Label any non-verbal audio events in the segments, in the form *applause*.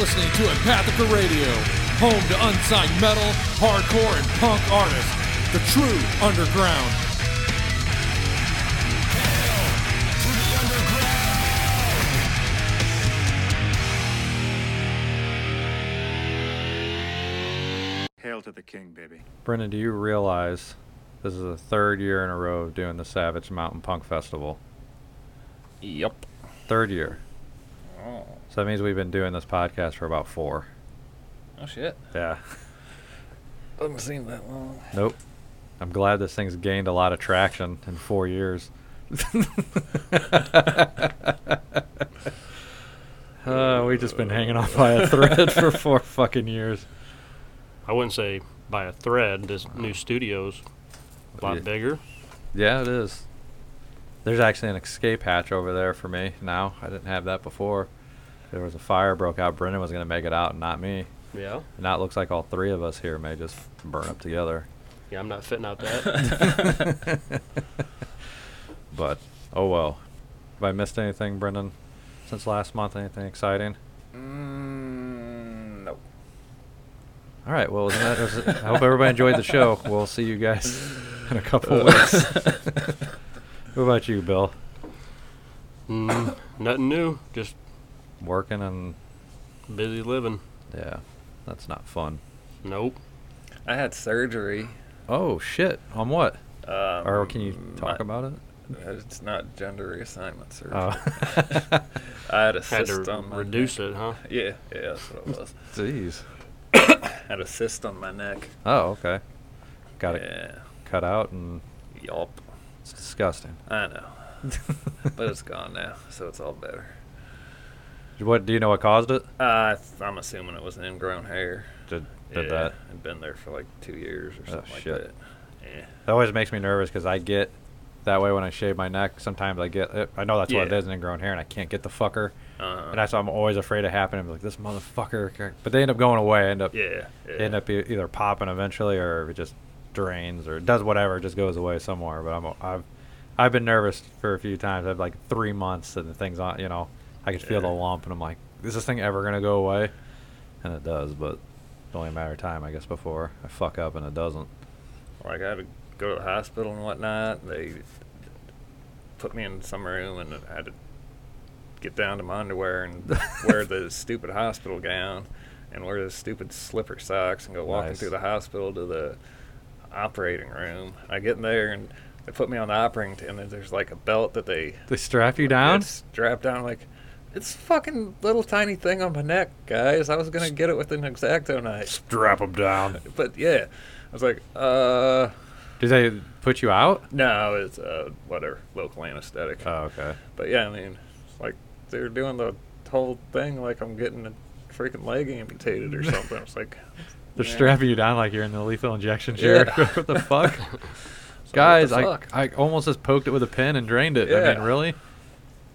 You're listening to Empathica Radio, home to unsigned metal, hardcore, and punk artists. The true underground. Hail to the king, baby. Brendan, do you realize this is the third year in a row of doing the Savage Mountain Punk Festival? Yep. Third year. Oh. So that means we've been doing this podcast for about four. Oh shit. Yeah. *laughs* Doesn't seem that long. Nope. I'm glad this thing's gained a lot of traction in four years. *laughs* uh, we've just been hanging on by a thread for *laughs* four fucking years. I wouldn't say by a thread. This new studio's a lot Yeah. bigger. Yeah, it is. There's actually an escape hatch over there for me now. I didn't have that before. There was a fire broke out. Brendan was going to make it out, and not me. Yeah. And now it looks like all three of us here may just burn up together. Yeah, I'm not fitting out that. *laughs* *laughs* But, oh well. Have I missed anything, Brendan, since last month? Anything exciting? Mm, nope. All right. Well, that was, I hope everybody enjoyed the show. *laughs* We'll see you guys in a couple weeks. what about you, Bill? mm, nothing new. Just Working and busy living. yeah, that's not fun. Nope. I had surgery. Oh shit! On what? Um, or can you talk my- about it? It's not gender reassignment surgery. Oh. *laughs* I had a Had cyst to on my reduce neck. it, huh? Yeah, yeah, that's what it was. *laughs* Jeez. *coughs* had a cyst on my neck. Oh, okay. Got it Yeah. cut out, and Yup. it's disgusting. I know. *laughs* but it's gone now, so it's all better. What do you know? What caused it? Uh, I'm assuming it was an ingrown hair. Did did yeah, that? It'd been there for like two years or Oh, something like that. Yeah. That always makes me nervous because I get that way when I shave my neck. Sometimes I get it. I know that's what it is, an ingrown hair, and I can't get the fucker. Uh-huh. And that's why I'm always afraid of happening. I'm like this motherfucker. But they end up going away. End up yeah, yeah. end up e- either popping eventually or it just drains or does whatever. It just goes away somewhere. But I'm I've I've been nervous for a few times. I've like three months and the thing's on. You know, I could feel the lump, and I'm like, is this thing ever gonna go away? And it does, but it's only a matter of time, I guess. Before I fuck up and it doesn't. like I had to go to the hospital and whatnot. They put me in some room and I had to get down to my underwear and *laughs* wear the stupid hospital gown and wear the stupid slipper socks and go walking Nice. through the hospital to the operating room. I get in there and they put me on the operating table and there's like a belt that they They strap you down. strapped down like it's a fucking little tiny thing on my neck, guys. I was gonna get it with an X-Acto knife, Strap them down. *laughs* but yeah, I was like, uh, Did they put you out? no, it's uh, whatever, local anesthetic. Oh, okay. But yeah, I mean, like they're doing the whole thing like I'm getting a freaking leg amputated or something. It's like, *laughs* They're yeah. strapping you down like you're in the lethal injection chair. Yeah. *laughs* what the fuck? So Guys, the I, fuck? I almost just poked it with a pin and drained it. I mean, Yeah. really?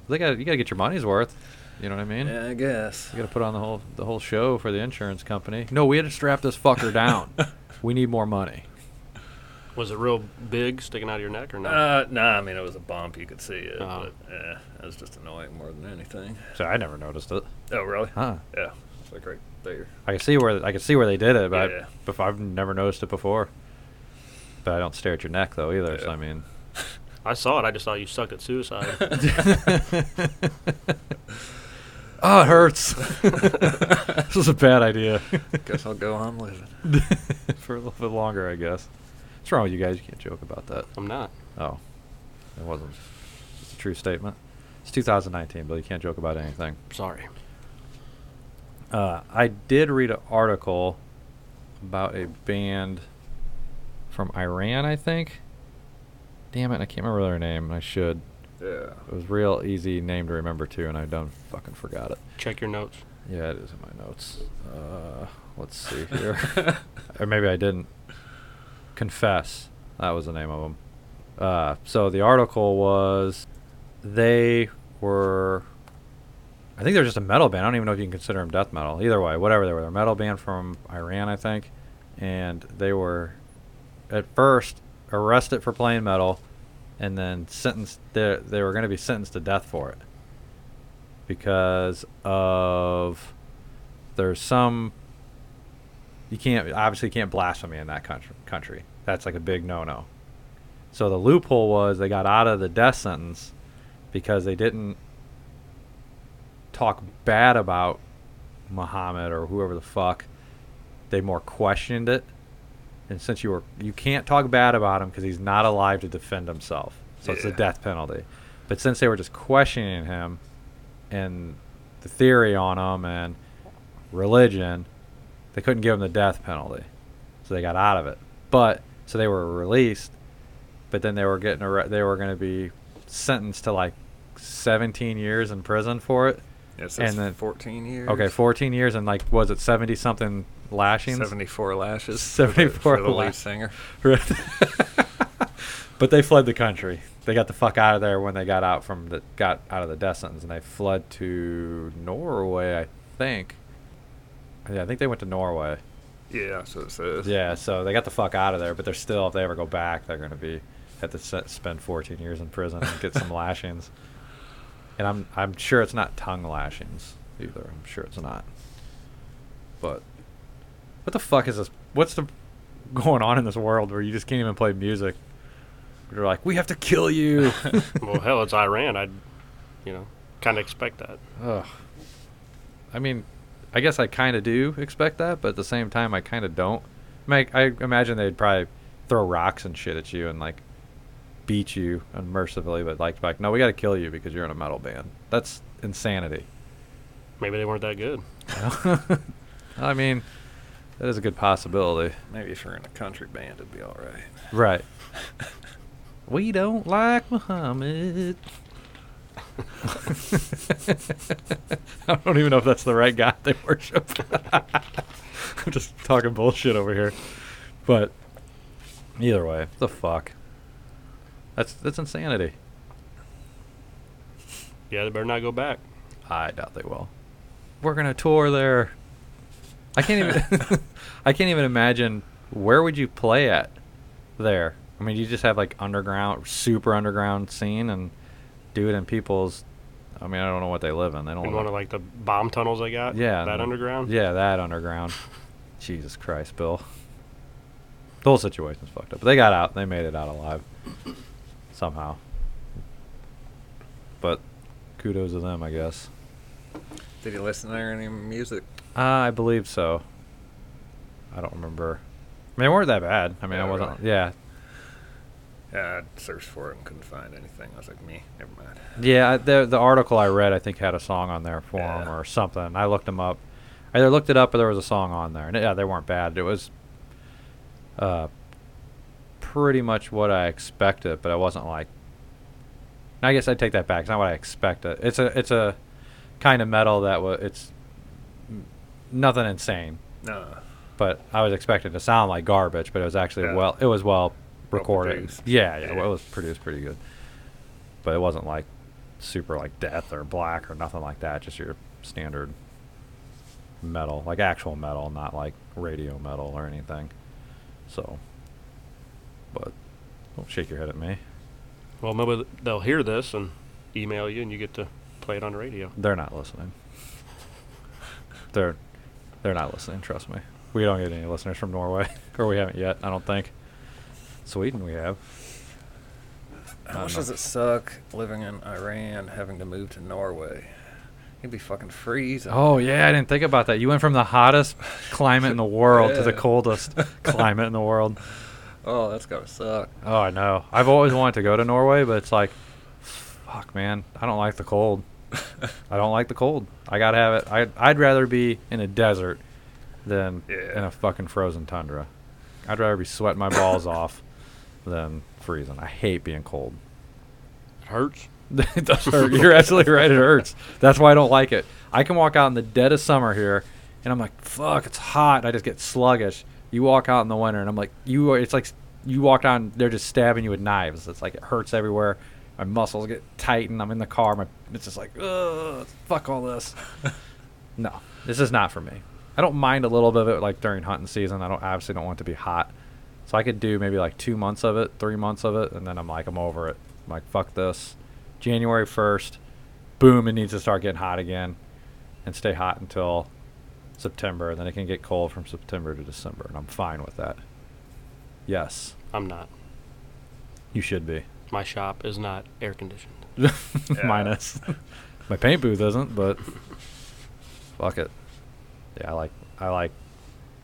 They got you got to get your money's worth. You know what I mean? yeah, I guess. You got to put on the whole the whole show for the insurance company. No, we had to strap this fucker down. *laughs* we need more money. Was it real big, sticking out of your neck, or not? Uh, nah, I mean it was a bump. You could see it, Oh. but yeah, it was just annoying more than anything. So I never noticed it. Oh, really? Huh? Yeah, it's like right there. I can see where I can see where they did it, but Yeah. I, I've never noticed it before. But I don't stare at your neck though either. So I mean, *laughs* I saw it. I just thought you sucked at suicide. oh, *laughs* it hurts. *laughs* this is a bad idea. Guess I'll go on living. *laughs* for a little bit longer, I guess. What's wrong with you guys? You can't joke about that. I'm not. Oh, it wasn't. It's a true statement. It's 2019, but you can't joke about anything. Sorry. Uh, I did read an article about a band from Iran, I think. Damn it, I can't remember their name. I should. Yeah. It was real easy name to remember too, and I done fucking forgot it. Check your notes. Yeah, it is in my notes. Uh, let's see *laughs* here. or maybe I didn't. Confess. That was the name of them. Uh, so the article was they were. I think they're just a metal band. I don't even know if you can consider them death metal. Either way, whatever they were, they're a metal band from Iran, I think, and they were at first arrested for playing metal, and then sentenced. They they were going to be sentenced to death for it because of there's some you can't obviously can't blasphemy in that country country. That's like a big no no. So the loophole was they got out of the death sentence because they didn't talk bad about Muhammad or whoever the fuck. They more questioned it. And since you were you can't talk bad about him because he's not alive to defend himself. So it's a death penalty. But since they were just questioning him and the theory on him and religion, they couldn't give him the death penalty. So they got out of it. But so they were released, but then they were getting arre- they were going to be sentenced to like 17 years in prison for it. Yes, And and then- 14 years. Okay, 14 years and like was it 70 something lashings? 74 lashes. 74 for the, for the lead singer. *laughs* *laughs* but they fled the country. They got the fuck out of there when they got out from the got out of the death sentence, and they fled to Norway, I think. Yeah, I think they went to Norway. Yeah, what it says. Yeah, so they got the fuck out of there, but they're still, if they ever go back, they're gonna be have to se- spend 14 years in prison and get some *laughs* lashings. And I'm I'm sure it's not tongue lashings either. I'm sure it's not. But what the fuck is this? What's the going on in this world where you just can't even play music? They're like, we have to kill you. *laughs* well, hell, it's Iran. I'd, you know, kind of expect that. Ugh. I mean, I guess I kind of do expect that, but at the same time, I kind of don't. Like, I imagine they'd probably throw rocks and shit at you and like beat you unmercifully, but like, like, no, we got to kill you because you're in a metal band. That's insanity. Maybe they weren't that good. *laughs* I mean, that is a good possibility. Maybe if you're in a country band, it'd be all right. Right. *laughs* we don't like Muhammad. *laughs* I don't even know if that's the right God they worship. *laughs* I'm just talking bullshit over here. But either way, the fuck. That's that's insanity. Yeah, they better not go back. I doubt they will. We're gonna tour there. I can't even. *laughs* I can't even imagine where would you play at there. I mean, you just have like underground, super underground scene, and do it in people's. I mean, I don't know what they live in. They don't. In one of like the bomb tunnels they got. yeah, That and- underground. Yeah, that underground. *laughs* Jesus Christ, Bill. The whole situation's fucked up. But they got out. They made it out alive *clears throat* somehow. But kudos to them, I guess. Did you listen to any music? Uh, I believe so. I don't remember. I mean, they weren't that bad. I mean, I wasn't. really? Yeah, Yeah, I searched for it and couldn't find anything. I was like, me, never mind. yeah. I- The the article I read, I think, had a song on there for Yeah. or something. I looked them up. I either looked it up or there was a song on there, and yeah, they weren't bad. It was uh, pretty much what I expected, but I wasn't like. I guess I take that back. It's not what I expected. It's a it's a kind of metal that was it's nothing insane. No. but I was expecting to sound like garbage, but it was actually Yeah. well it was well recorded. yeah, yeah, Yeah. well, it was produced pretty good. But it wasn't like super like death or black or nothing like that, just your standard metal, like actual metal, not like radio metal or anything. So but don't shake your head at me. Well, maybe they'll hear this and email you, and you get to play it on the radio. They're not listening. They're they're not listening, trust me. We don't get any listeners from Norway. *laughs* or we haven't yet, I don't think. Sweden we have. How much don't does it suck living in Iran, having to move to Norway? You'd be fucking freezing. Oh yeah, I didn't think about that. You went from the hottest climate in the world to the *laughs* coldest *laughs* climate in the world. Oh, that's gotta suck. Oh, I know. I've always wanted to go to Norway, but it's like, fuck, man. I don't like the cold. *laughs* I don't like the cold. I gotta have it. I I'd rather be in a desert than in a fucking frozen tundra. I'd rather be sweating my balls *coughs* off than freezing. I hate being cold. It hurts. *laughs* it does *laughs* hurt. You're absolutely right. It hurts. That's why I don't like it. I can walk out in the dead of summer here, and I'm like, "Fuck, it's hot." I just get sluggish. You walk out in the winter, and I'm like, "You." are- It's like you walk out, and they're just stabbing you with knives. It's like it hurts everywhere. My muscles get tight, and I'm in the car. My it's just like, ugh, fuck all this. *laughs* no, this is not for me. I don't mind a little bit of it, like during hunting season. I don't obviously don't want it to be hot, so I could do maybe like two months of it, three months of it, and then I'm like, I'm over it. I'm like, fuck this. January 1st, boom, it needs to start getting hot again and stay hot until September, and then it can get cold from September to December, and I'm fine with that. Yes, I'm not. you should be. My shop is not air conditioned. *laughs* Minus my paint booth isn't, but fuck it. Yeah, I like I like.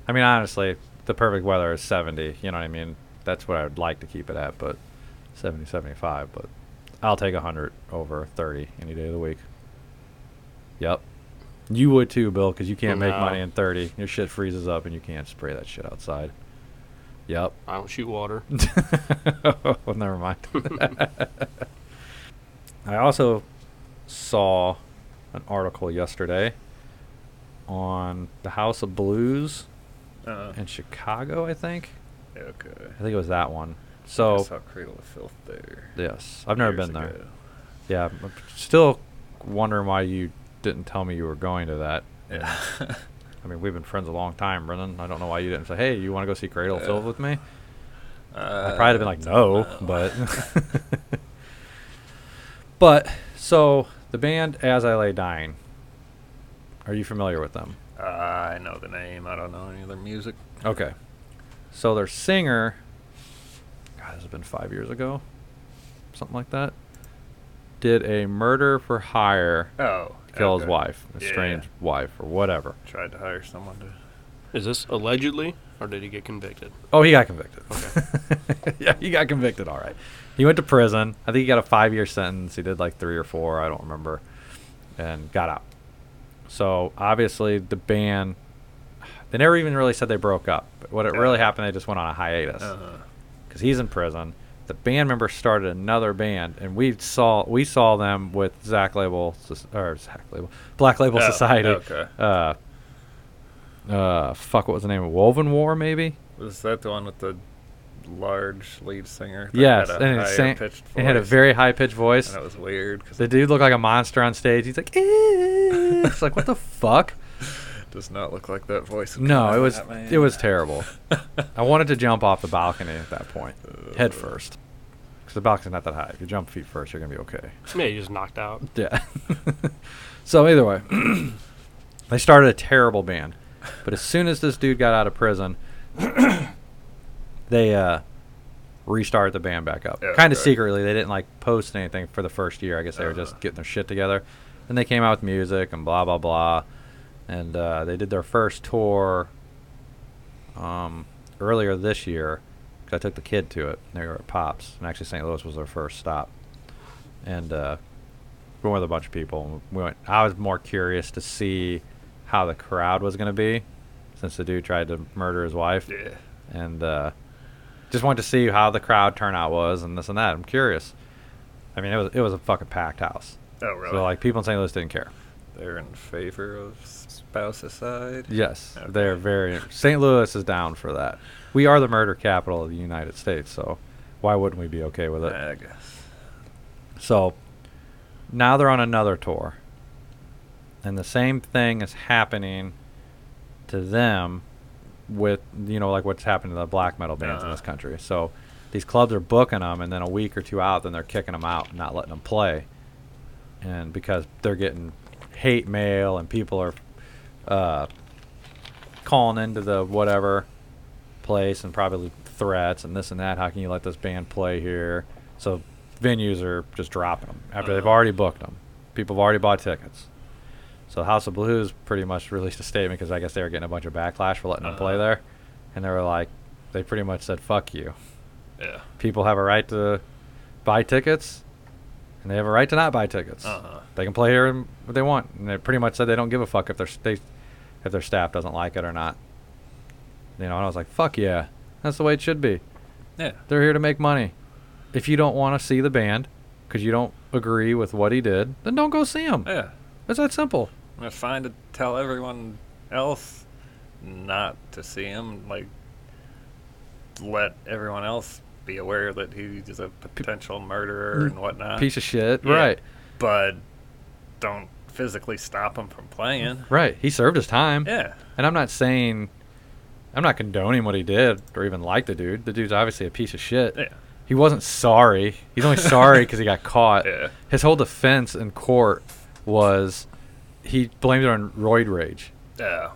I mean, honestly, the perfect weather is 70. You know what I mean? That's what I would like to keep it at, but 70, 75. But I'll take 100 over 30 any day of the week. Yep. You would too, Bill, because you can't make No. money in 30. Your shit freezes up and you can't spray that shit outside. Yep. I don't shoot water. *laughs* oh, never mind. *laughs* I also saw an article yesterday on the House of Blues Uh, in Chicago, I think. okay. I think it was that one. So I So, saw Cradle of Filth there. yes, I've never been there. ago. Yeah, I'm still wondering why you didn't tell me you were going to that. Yeah. *laughs* I mean, we've been friends a long time, Brendan. I don't know why you didn't say, "Hey, you want to go see Cradle of. Filth with me?" uh, I'd probably have been like, no, but. *laughs* but, so, the band As I Lay Dying, are you familiar with them? Uh, I know the name. I don't know any of their music. Okay. So, their singer, God, this has been five years ago, something like that, did a murder for hire, Oh. Kill his okay. wife, Yeah. estranged wife, or whatever. Tried to hire someone to. Is this allegedly, or did he get convicted? Oh, he got convicted. Okay. *laughs* yeah, he got convicted. All right. He went to prison. I think he got a five-year sentence. He did like three or four. I don't remember, and got out. So obviously the band. They never even really said they broke up. But what it really happened, they just went on a hiatus Uh-huh. because he's in prison. The band member started another band, and we saw we saw them with Zach Label or Zach Label Black Label Oh, Society. okay. Uh, uh, fuck, what was the name? Of Wovenwar, maybe. Was that the one with the large lead singer? that Yes, had a and it, sang, it had a very high pitched voice. And that was weird because The dude looked like a monster on stage. He's like, "Eh." *laughs* it's like, what the fuck? Does not look like that voice. No, it was it was terrible. *laughs* I wanted to jump off the balcony at that point, head first, because the balcony's not that high. If you jump feet first, you're gonna be okay. Yeah, you just knocked out. Yeah. *laughs* so either way, *clears throat* they started a terrible band, but as soon as this dude got out of prison, *coughs* they uh, restarted the band back up. Yeah, kind of okay. secretly. They didn't like post anything for the first year. I guess they were just Uh-huh. getting their shit together. Then they came out with music and blah blah blah, and uh, they did their first tour um, earlier this year. I took the kid to it. They were at Pops, and actually St. Louis was their first stop. And uh, we went with a bunch of people. We went. I was more curious to see how the crowd was going to be, since the dude tried to murder his wife, Yeah. and uh, just wanted to see how the crowd turnout was and this and that. I'm curious. I mean, it was it was a fucking packed house. Oh, really? So like people in St. Louis didn't care. They're in favor of spouse's side. Yes, Okay. they're very. St. Louis is down for that. We are the murder capital of the United States, so why wouldn't we be okay with it? I guess. So now they're on another tour. And the same thing is happening to them with, you know, like what's happened to the black metal bands in Uh-huh. this country. So these clubs are booking them, and then a week or two out, then they're kicking them out and not letting them play. And because they're getting hate mail and people are uh, calling into the whatever place and probably threats and this and that. How can you let this band play here? So venues are just dropping them after they've Uh-huh. already booked them. People have already bought tickets. So House of Blues pretty much *laughs* released a statement because I guess they were getting a bunch of backlash for letting them play Uh-huh. there, and they were like, they pretty much said, "Fuck you." Yeah. People have a right to buy tickets, and they have a right to not buy tickets. Uh-huh. They can play here what they want, and they pretty much said they don't give a fuck if their they, if their staff doesn't like it or not. You know, and I was like, "Fuck yeah, that's the way it should be." Yeah. They're here to make money. If you don't want to see the band because you don't agree with what he did, then don't go see him. Yeah. It's that simple. It's fine to tell everyone else not to see him. Like, let everyone else be aware that he's a potential murderer mm, and whatnot. Piece of shit. Yeah. Right. But don't physically stop him from playing. Right. He served his time. Yeah. And I'm not saying, I'm not condoning what he did or even like the dude. The dude's obviously a piece of shit. Yeah. He wasn't sorry. He's only sorry *laughs* because he got caught. Yeah. His whole defense in court was he blamed it on roid rage. Yeah.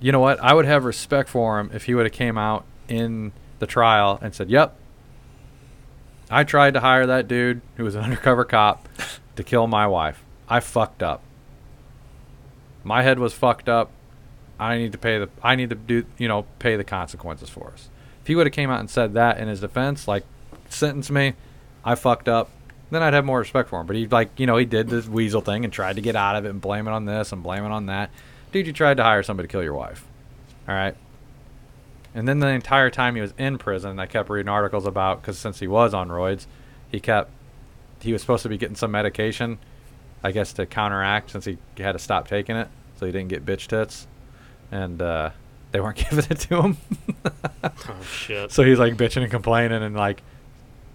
you know what? I would have respect for him if he would have came out in the trial and said, "Yep, I tried to hire that dude who was an *laughs* undercover cop to kill my wife. I fucked up. My head was fucked up. I need to pay the I need to do you know pay the consequences for us." If he would have came out and said that in his defense, like sentence me, I fucked up, then I'd have more respect for him. But he like you know he did this weasel thing and tried to get out of it and blame it on this and blame it on that. Dude, you tried to hire somebody to kill your wife. All right. And then the entire time he was in prison, I kept reading articles about because since he was on roids, he kept he was supposed to be getting some medication, I guess to counteract since he had to stop taking it, so he didn't get bitch tits, and uh, they weren't *laughs* giving it to him. Oh shit. so he's like bitching and complaining and like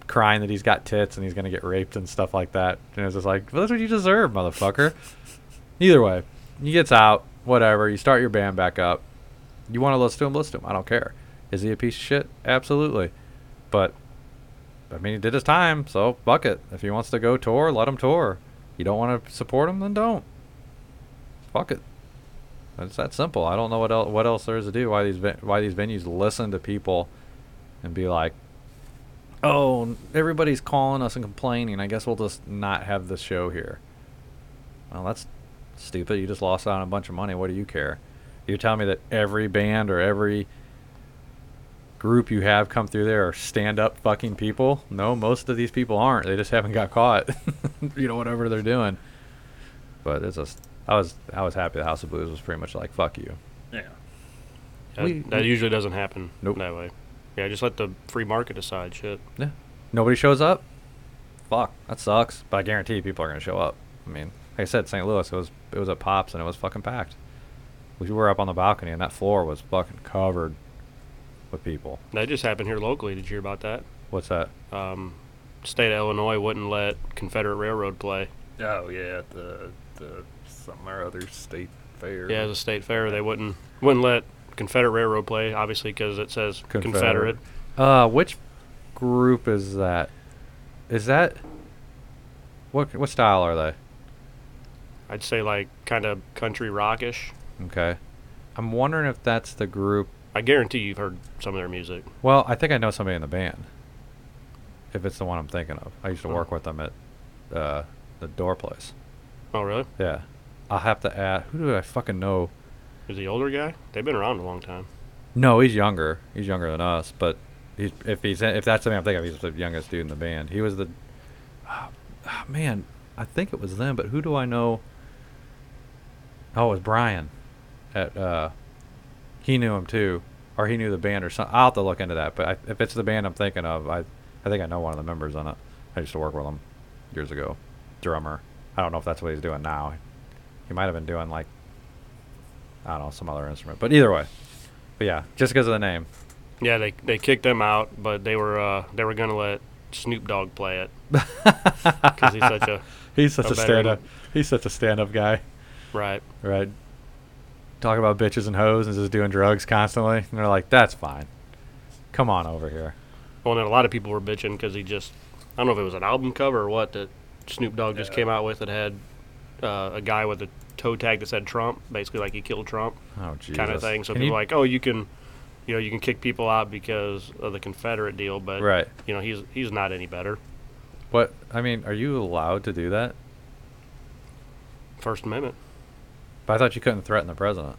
crying that he's got tits and he's gonna get raped and stuff like that. And it's just like, well, that's what you deserve, motherfucker. Either way, he gets out, whatever. You start your band back up. You want to listen to him, listen to him. I don't care. Is he a piece of shit? Absolutely. But I mean, he did his time, so fuck it. If he wants to go tour, let him tour. You don't want to support him, then don't. Fuck it. It's that simple. I don't know what else what else there is to do. Why these why these venues listen to people and be like, oh, everybody's calling us and complaining. I guess we'll just not have the show here. Well, that's stupid. You just lost out on a bunch of money. What do you care? You're telling me that every band or every group you have come through there are stand up fucking people? No, most of these people aren't. They just haven't got caught. *laughs* you know, whatever they're doing. But it's just, I was, I was happy the House of Blues was pretty much like, fuck you. Yeah. That, We- that we- usually doesn't happen Nope. that way. Yeah, just let the free market decide shit. Yeah. Nobody shows up? Fuck. That sucks. But I guarantee people are gonna show up. I mean, like I said, St. Louis it was it was at Pops and it was fucking packed. We were up on the balcony and that floor was fucking covered with people. That just happened here locally. Did you hear about that? What's that? Um, state of Illinois wouldn't let Confederate Railroad play. Oh yeah, the the some or other state fair. Yeah, as a state fair, they wouldn't wouldn't let Confederate Railroad play, obviously because it says Confederate. Uh, which group is that? Is that what what style are they? I'd say like kind of country rockish. Okay. I'm wondering if that's the group. I guarantee you've heard some of their music. Well, I think I know somebody in the band. If it's the one I'm thinking of, I used to Oh. work with them at uh, the door place. Oh, really? Yeah. I'll have to add. Who do I fucking know? Is the older guy? They've been around a long time. No, he's younger. He's younger than us. But he's, if he's if that's something I'm thinking of, he's the youngest dude in the band. He was the. ah, man, I think it was them. But who do I know? Oh, it was Brian. At uh, he knew him too, or he knew the band or something. I'll have to look into that. But I, if it's the band I'm thinking of, I I think I know one of the members on it. I used to work with him years ago. Drummer. I don't know if that's what he's doing now. He might have been doing like I don't know some other instrument. But either way. But yeah, just because of the name. Yeah, they they kicked them out, but they were uh, they were gonna let Snoop Dogg play it *laughs* because he's such a He's such a a, stand up. He's such a stand up guy, right. right? Talking about bitches and hoes and just doing drugs constantly. And they're like, that's fine. Come on over here. Well, then a lot of people were bitching because he just I don't know if it was an album cover or what that Snoop Dogg just came out with that had uh, a guy with a toe tag that said Trump, basically like he killed Trump Oh, Jesus. kind of thing. So Can people you- are like, oh, you can, you know, you can kick people out because of the Confederate deal, but Right. you know, he's he's not any better. What? I mean, are you allowed to do that? First Amendment. But I thought you couldn't threaten the president.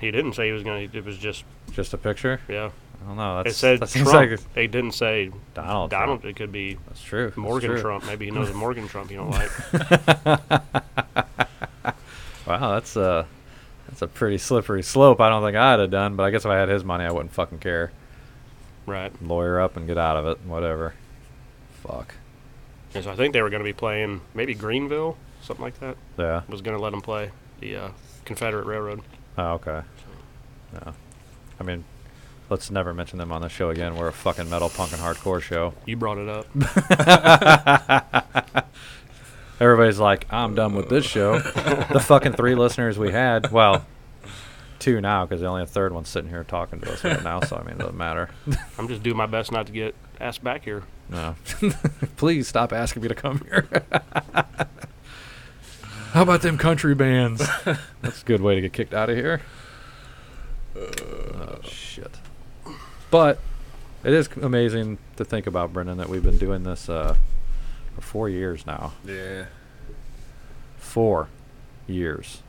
He didn't say he was gonna. It was just Just a picture? yeah. I don't know. That's, it said that seems Trump. like It didn't say Donald. Donald. Trump. It could be That's true. that's Morgan true. Trump. Maybe he knows a Morgan Trump you don't like. *laughs* *laughs* Wow, that's uh that's a pretty slippery slope. I don't think I'd have done, but I guess if I had his money, I wouldn't fucking care. right. Lawyer up and get out of it, whatever. Fuck. And so I think they were going to be playing maybe Greenville, something like that. Yeah. Was going to let him play the uh, Confederate Railroad. Oh, okay. Yeah. I mean, let's never mention them on the show again. We're a fucking metal, punk, and hardcore show. You brought it up. *laughs* Everybody's like, I'm done with this show. the fucking three listeners we had, well, two now because the only a third one's sitting here talking to us right now. So I mean, it doesn't matter. *laughs* I'm just doing my best not to get asked back here. No, *laughs* please stop asking me to come here. How about them country bands? *laughs* That's a good way to get kicked out of here. Uh, oh, shit. But it is amazing to think about, Brendan, that we've been doing this uh, for four years now. Yeah. Four years.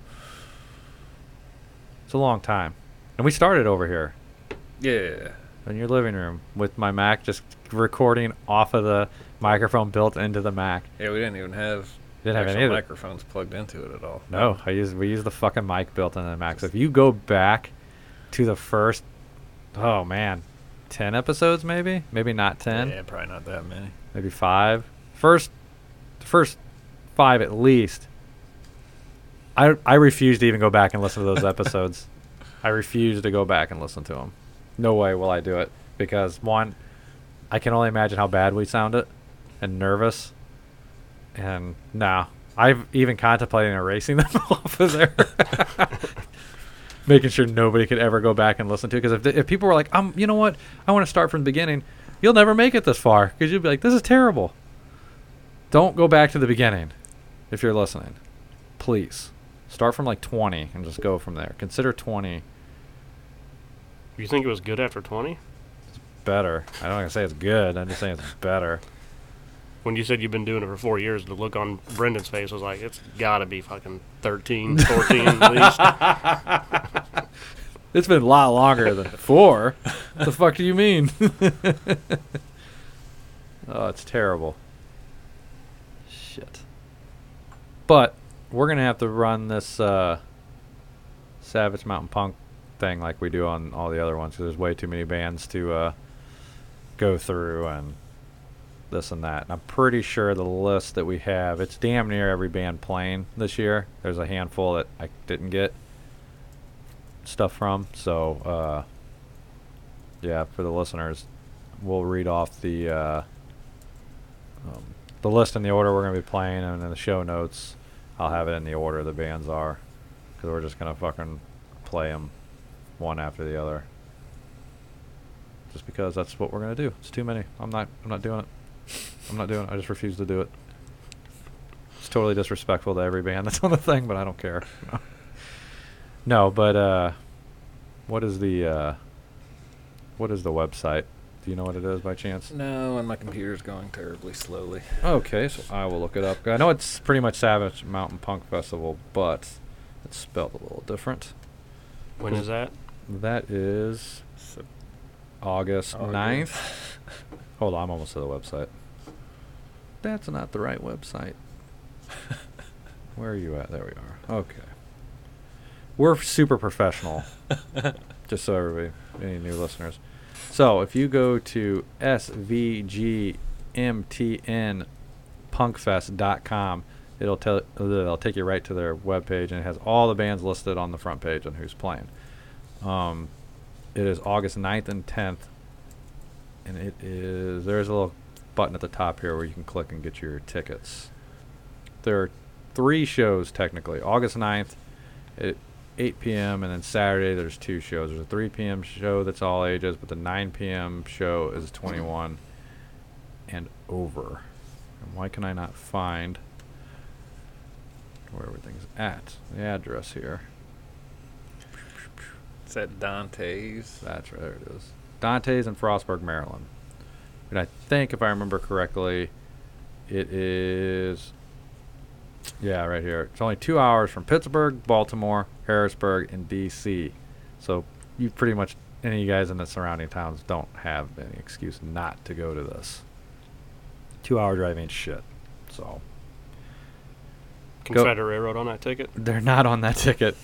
It's a long time. And we started over here Yeah. in your living room with my Mac just recording off of the microphone built into the Mac. Yeah, we didn't even have Didn't have any microphones plugged into it at all. No, I use we use the fucking mic built into the Mac. So if you go back to the first, oh man, ten episodes maybe, maybe not ten, Yeah, probably not that many. maybe five. First, the first five at least. I I refuse to even go back and listen to those *laughs* episodes. I refuse to go back and listen to them. No way will I do it because one, I can only imagine how bad we sounded and nervous. And no, I've even contemplating erasing *laughs* them off of there. *laughs* Making sure nobody could ever go back and listen to it. Because if, if people were like, um, you know what, I want to start from the beginning, you'll never make it this far. Because you'll be like, this is terrible. Don't go back to the beginning if you're listening. Please. Start from like 20 and just go from there. Consider 20 You think it was good after 20? It's better. I don't want to say it's good. I'm just saying it's better. When you said you've been doing it for four years, the look on Brendan's face was like, it's got to be fucking 13, *laughs* 14 at least. *laughs* It's been a lot longer than four. the fuck do you mean? *laughs* oh, it's terrible. Shit. But we're gonna have to run this uh, Savage Mountain Punk thing like we do on all the other ones because there's way too many bands to uh, go through and this and that. And I'm pretty sure the list that we have, it's damn near every band playing this year. There's a handful that I didn't get stuff from. So, uh, yeah, for the listeners, we'll read off the uh, um, the list in the order we're going to be playing, and in the show notes, I'll have it in the order the bands are, because we're just going to fucking play them one after the other. Just because that's what we're to do. It's too many. I'm not. I'm not doing it. I'm not doing it. I just refuse to do it. It's totally disrespectful to every band *laughs* that's on the thing, but I don't care. No. *laughs* No, but uh, what is the uh, what is the website? Do you know what it is by chance? No, and my computer's going terribly slowly. Okay, so I will look it up. I know it's pretty much Savage Mountain Punk Festival, but it's spelled a little different. when is that? That is August August. 9th. Hold on, I'm almost to the website. That's not the right website. *laughs* Where are you at? There we are. Okay. We're super professional. *laughs* just so everybody, any new listeners. So if you go to svgmtnpunkfest.com, it'll tell it'll take you right to their webpage and it has all the bands listed on the front page and who's playing. Um, it is August 9th and 10th, and it is there's a little button at the top here where you can click and get your tickets. There are three shows technically. August 9th at 8 p.m. and then Saturday there's two shows. There's a 3 p.m. show that's all ages, but the 9 p.m. show is 21 and over. And why can I not find where everything's at? The address here. it's at Dante's. That's right, there it is. Dante's in Frostburg, Maryland. And I think, if I remember correctly, it is. Yeah, right here. It's only two hours from Pittsburgh, Baltimore, Harrisburg, and D.C. So you pretty much, any of you guys in the surrounding towns don't have any excuse not to go to this. Two hour drive ain't shit. So Confederate Railroad on that ticket? they're not on that ticket.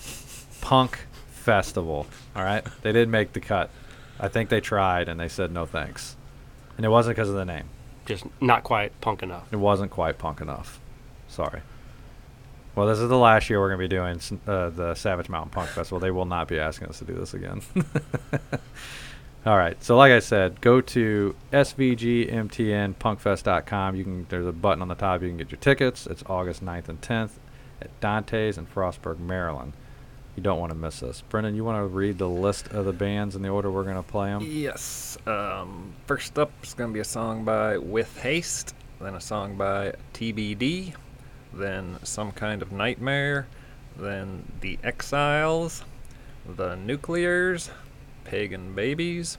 Punk Festival. All right, they did make the cut. I think they tried and they said no thanks, and it wasn't because of the name. Just not quite punk enough. It wasn't quite punk enough. Sorry. Well, this is the last year we're going to be doing uh, the Savage Mountain Punk Festival. They will not be asking us to do this again. *laughs* All right. So, like I said, go to svgmtnpunkfest.com. You can there's a button on the top. You can get your tickets. It's August 9th and 10th at Dante's in Frostburg, Maryland. You don't want to miss this. Brendan, you want to read the list of the bands in the order we're going to play them? Yes. Um, first up is going to be a song by With Haste, then a song by TBD, then Some Kind of Nightmare, then The Exiles, The Nuclears, Pagan Babies,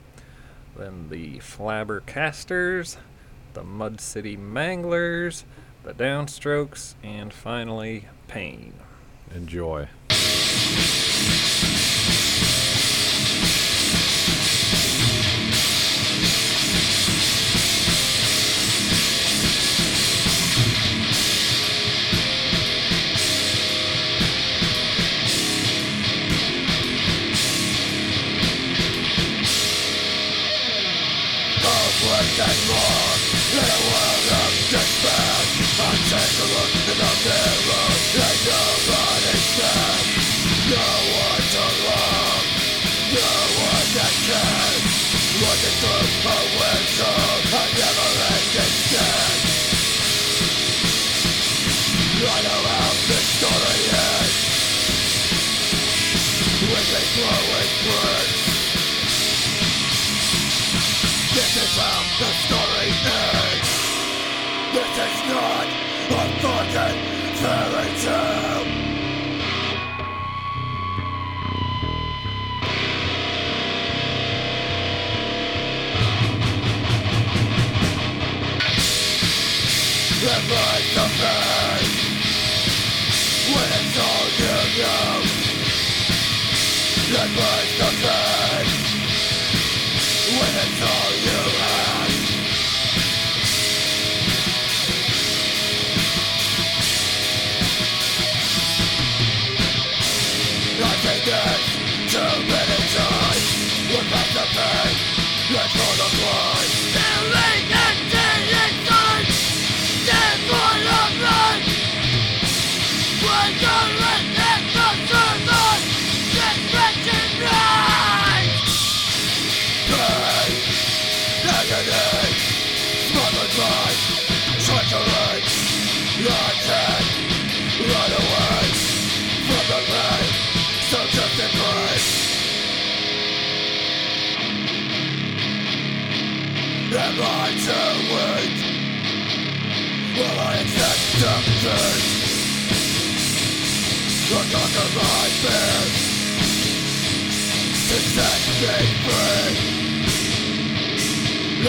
then The Flabbercasters, The Mud City Manglers, The Downstrokes, and finally Pain. Enjoy and more in a world of despair. Untangling in the This is how the story ends This is not a fucking fairy tale the When it's all you know that burns nothing When it's all you. have I too many times We're past the pain, let's the blood to wait Will I accept defeat? I conquer my fears To set me free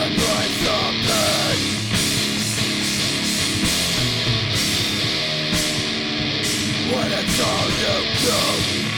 And bring some pain When it's all you do.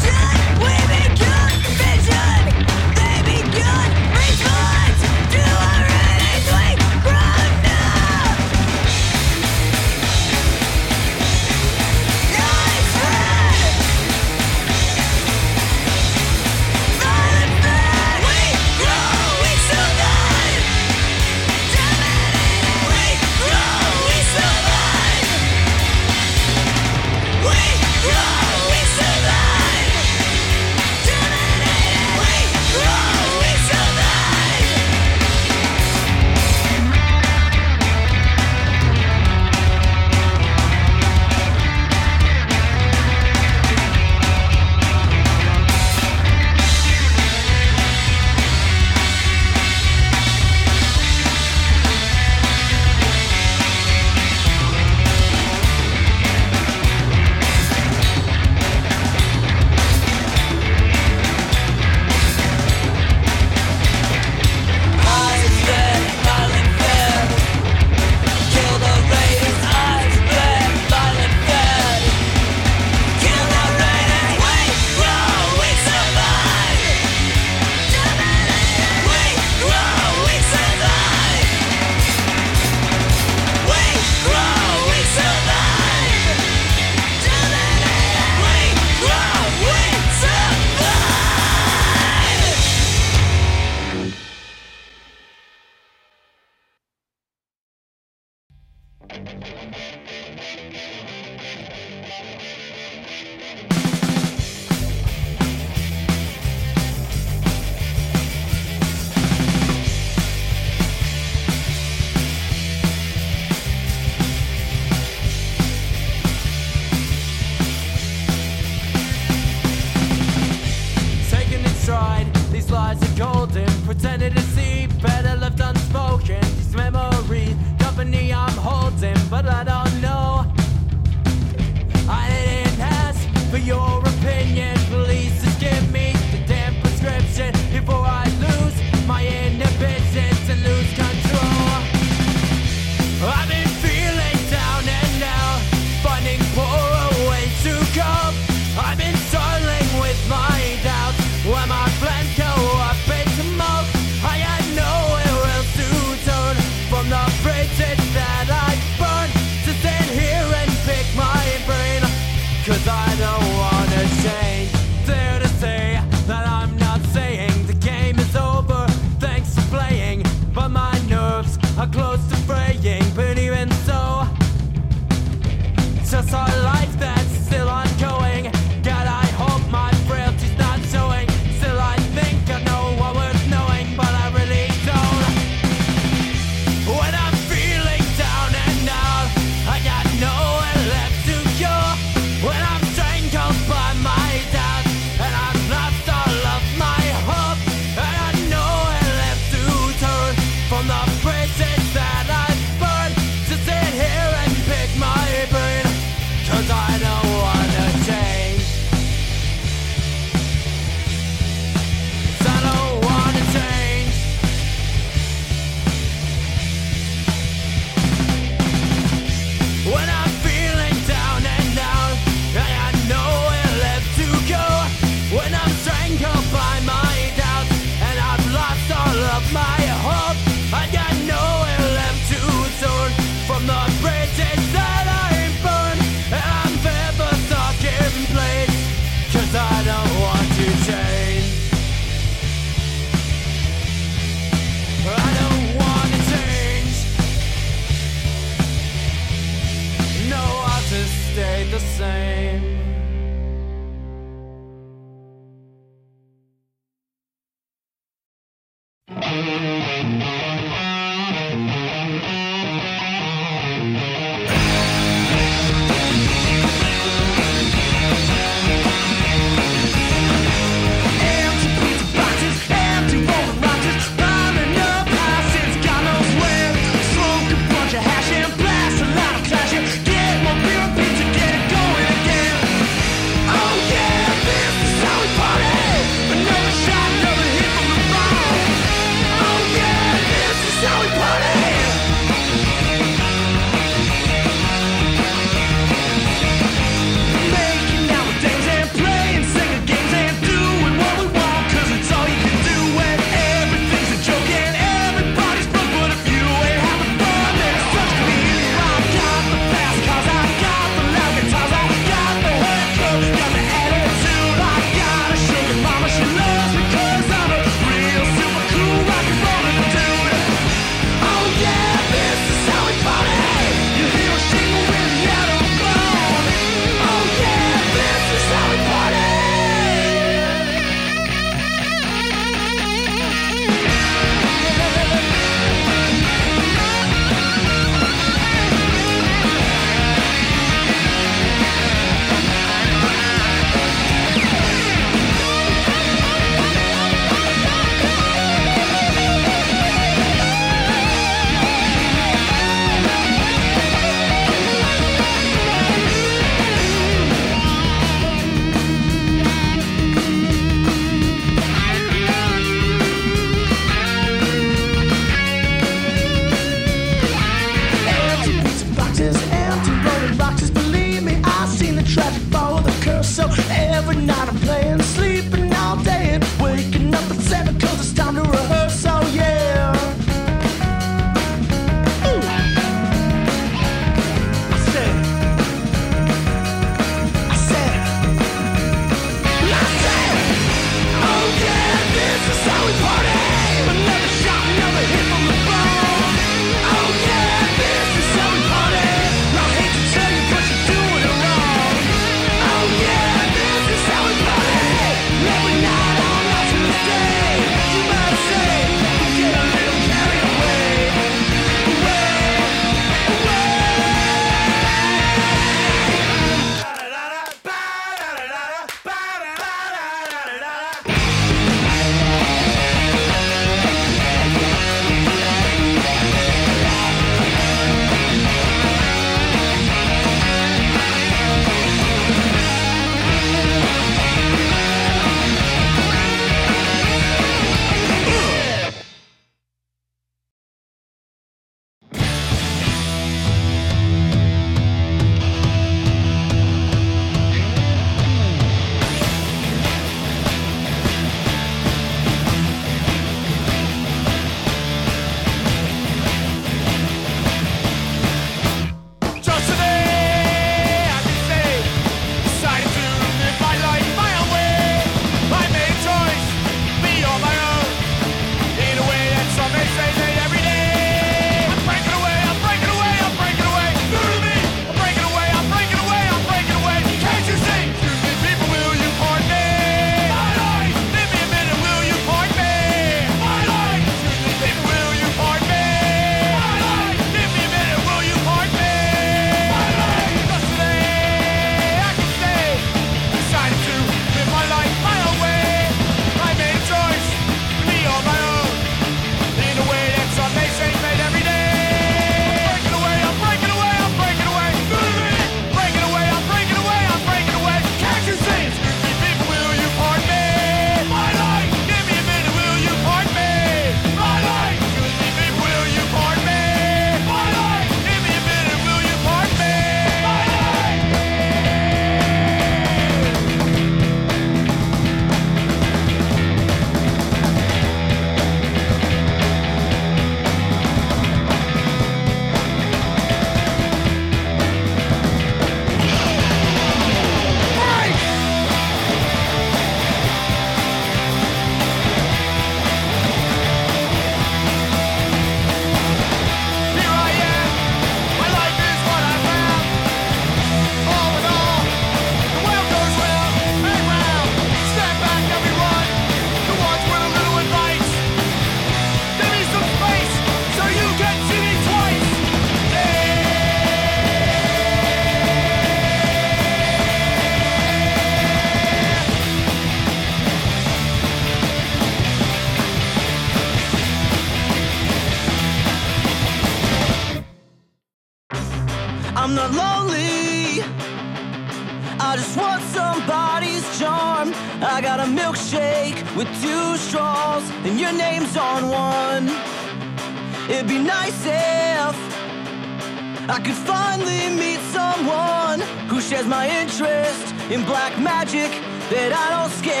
That I don't scare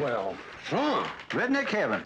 well, huh. Redneck heaven.